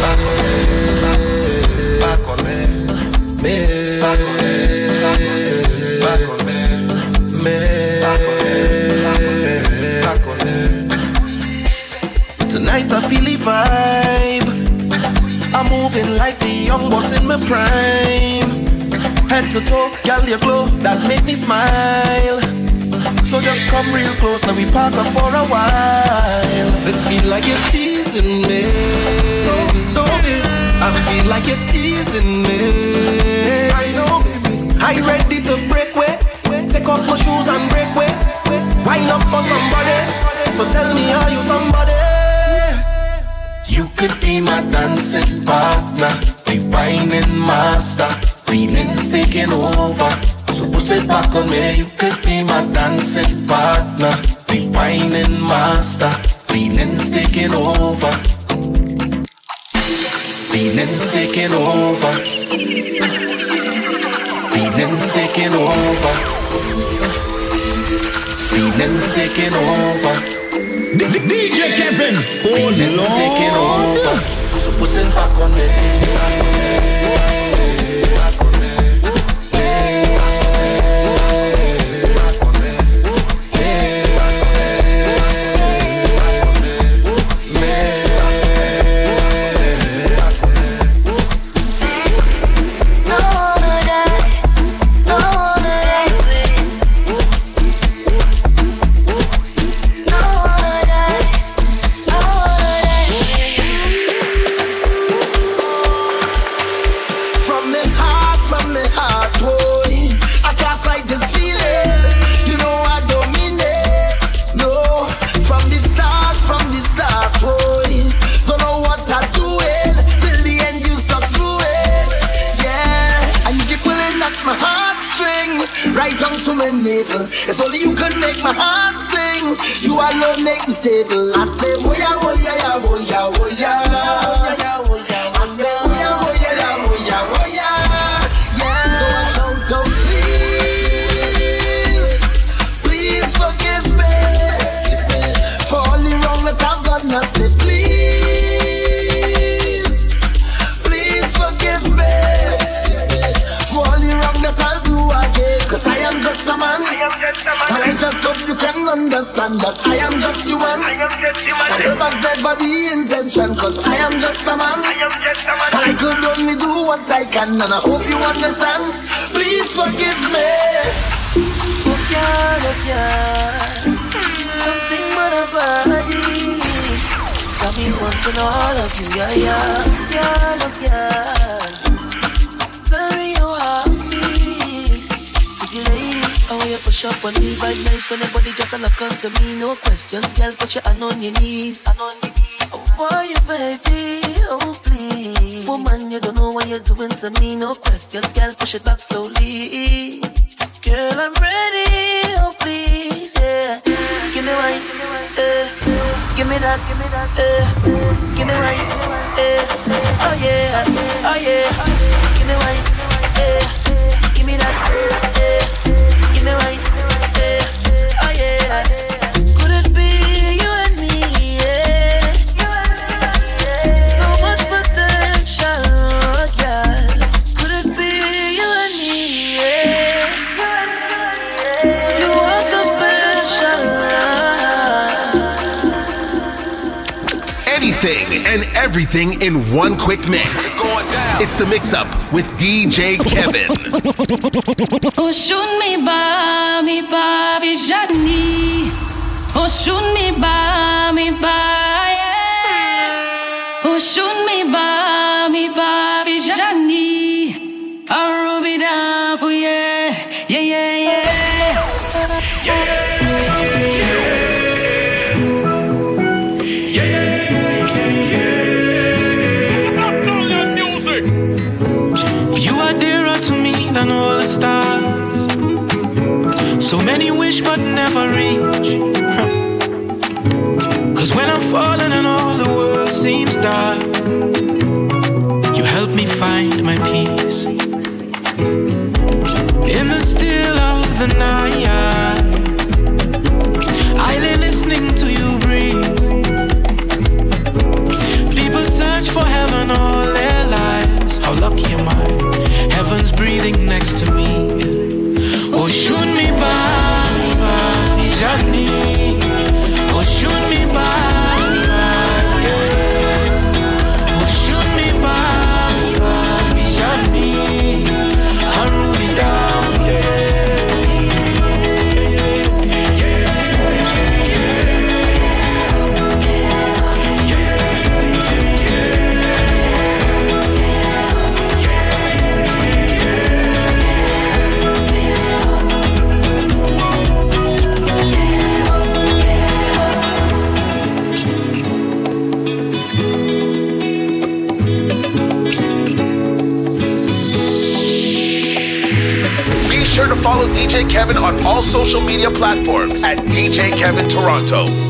Back on me. Back on me. Back on me. Back on me. Back on me. Back on me. Tonight I feel the vibe. I'm moving like the young boss in my prime. Head to toe, girl, your glow that make me smile so just come real close and we park up for a while. I feel like you're teasing me. No. I feel like you're teasing me. I know, baby. I ready to break away. Take off my shoes and break away. Wind up for somebody. So tell me, are you somebody? You could be my dancing partner. They wining master. Feelings taking over so push it back on me, you could be my dancing partner. The wining master, feelings taking over. Feelings taking over. Feelings taking over. Feelings taking over. DJ Kevin, oh Lord. taking over So push it back on me stable understand that I am just human. And love was never the intention, cause I am just a man. And I could only do what I can, and I hope you understand. Please forgive me. Oh yeah, oh yeah. Something but a body. Got me wanting all of you, yeah, yeah. Yeah, look, yeah. Push up on me, vibe nice when everybody just a look onto me. No questions, girl, put your hand on your knees. Oh, why you, baby? Oh, please. Woman, you don't know what you're doing to me. No questions, girl, push it back slowly. Girl, I'm ready. Oh, please, yeah. Give me wine, eh. Give me that, give me that, eh. Give me wine, eh. Oh yeah, oh yeah. Give me wine, eh. Give me that, everything in one quick mix. It's the mix up with DJ Kevin. Kevin on all social media platforms at DJ Kevin Toronto.